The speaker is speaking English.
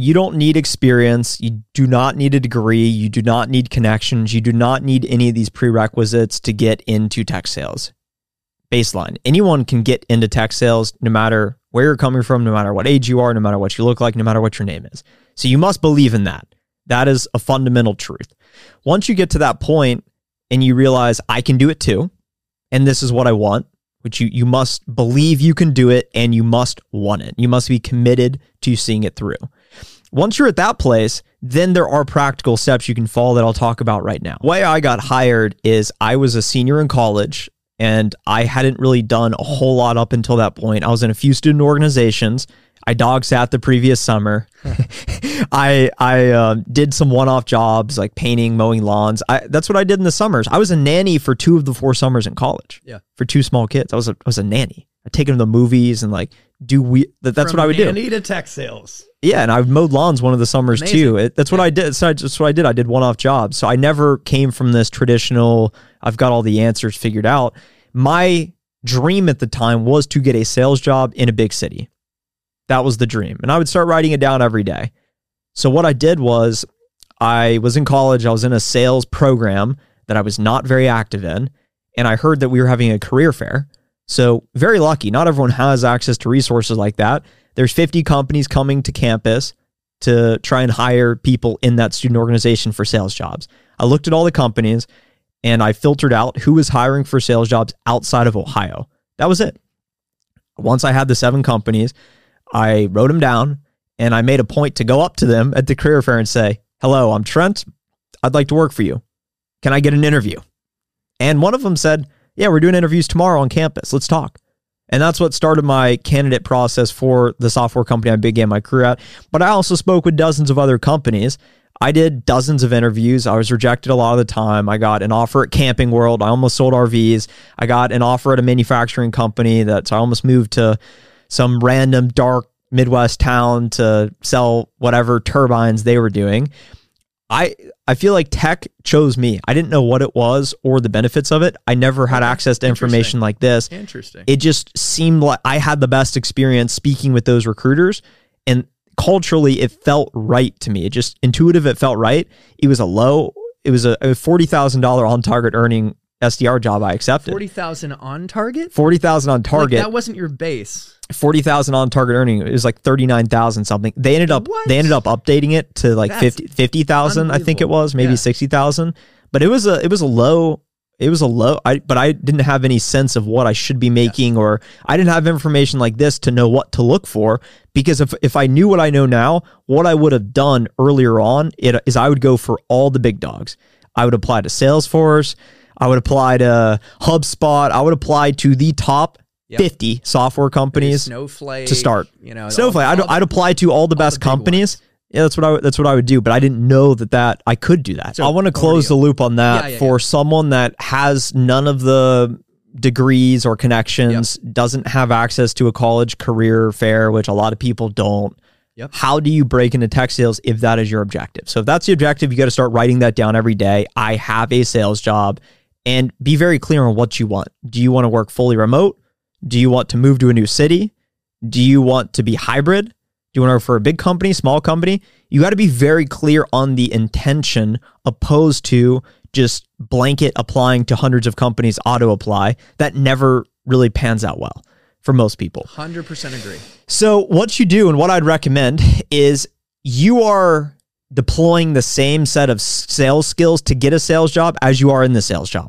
You don't need experience. You do not need a degree. You do not need connections. You do not need any of these prerequisites to get into tech sales. Baseline. Anyone can get into tech sales no matter where you're coming from, no matter what age you are, no matter what you look like, no matter what your name is. So you must believe in that. That is a fundamental truth. Once you get to that point and you realize I can do it too, and this is what I want, which you you must believe you can do it and you must want it. You must be committed to seeing it through. Once you're at that place, then there are practical steps you can follow that I'll talk about right now. Way I got hired is I was a senior in college and I hadn't really done a whole lot up until that point. I was in a few student organizations. I dog sat the previous summer. I I uh, did some one off jobs like painting, mowing lawns. I, that's what I did in the summers. I was a nanny for two of the four summers in college. Yeah. for two small kids. I was a, I was a nanny. I take them to the movies and like do we. That, that's From what I would do. to tech sales. Yeah, and I've mowed lawns one of the summers too. It, that's what I did. So I, that's what I did. I did one-off jobs. So I never came from this traditional. I've got all the answers figured out. My dream at the time was to get a sales job in a big city. That was the dream, and I would start writing it down every day. So what I did was, I was in college. I was in a sales program that I was not very active in, and I heard that we were having a career fair. So very lucky. Not everyone has access to resources like that. There's 50 companies coming to campus to try and hire people in that student organization for sales jobs. I looked at all the companies and I filtered out who was hiring for sales jobs outside of Ohio. That was it. Once I had the seven companies, I wrote them down and I made a point to go up to them at the career fair and say, Hello, I'm Trent. I'd like to work for you. Can I get an interview? And one of them said, Yeah, we're doing interviews tomorrow on campus. Let's talk. And that's what started my candidate process for the software company I began my career at. But I also spoke with dozens of other companies. I did dozens of interviews. I was rejected a lot of the time. I got an offer at Camping World. I almost sold RVs. I got an offer at a manufacturing company that so I almost moved to some random dark Midwest town to sell whatever turbines they were doing. I I feel like tech chose me. I didn't know what it was or the benefits of it. I never had access to information like this. Interesting. It just seemed like I had the best experience speaking with those recruiters and culturally it felt right to me. It just intuitive it felt right. It was a low it was a, a $40,000 on target earning SDR job I accepted. Forty thousand on target. 40,000 on target. Like, that wasn't your base. forty thousand on target earning. It was like thirty nine thousand something. They ended up What? they ended up updating it to like That's 50 50,000, I think it was, maybe Yeah. sixty thousand. But it was a it was a low it was a low I but I didn't have any sense of what I should be making or I didn't have information like this to know what to look for because if if I knew what I know now, what I would have done earlier on it, is I would go for all the big dogs. I would apply to Salesforce, I would apply to HubSpot, I would apply to the top Yep. 50 software companies Snowflake to start. You know, Snowflake. all- I'd, all- I'd apply to all the best the companies. ones. Yeah, that's what I would- that's what I would do. But I didn't know that that I could do that. So, I want to close the loop on that Yeah, yeah, for yeah. someone that has none of the degrees or connections, doesn't have access to a college career fair, which a lot of people don't. Yep. How do you break into tech sales if that is your objective? So if that's the objective, you got to start writing that down every day. I have a sales job and be very clear on what you want. Do you want to work fully remote? Do you want to move to a new city? Do you want to be hybrid? Do you want to work for a big company, small company? You got to be very clear on the intention opposed to just blanket applying to hundreds of companies auto apply. That never really pans out well for most people. 100% agree. So, what you do and what I'd recommend is you are deploying the same set of sales skills to get a sales job as you are in the sales job.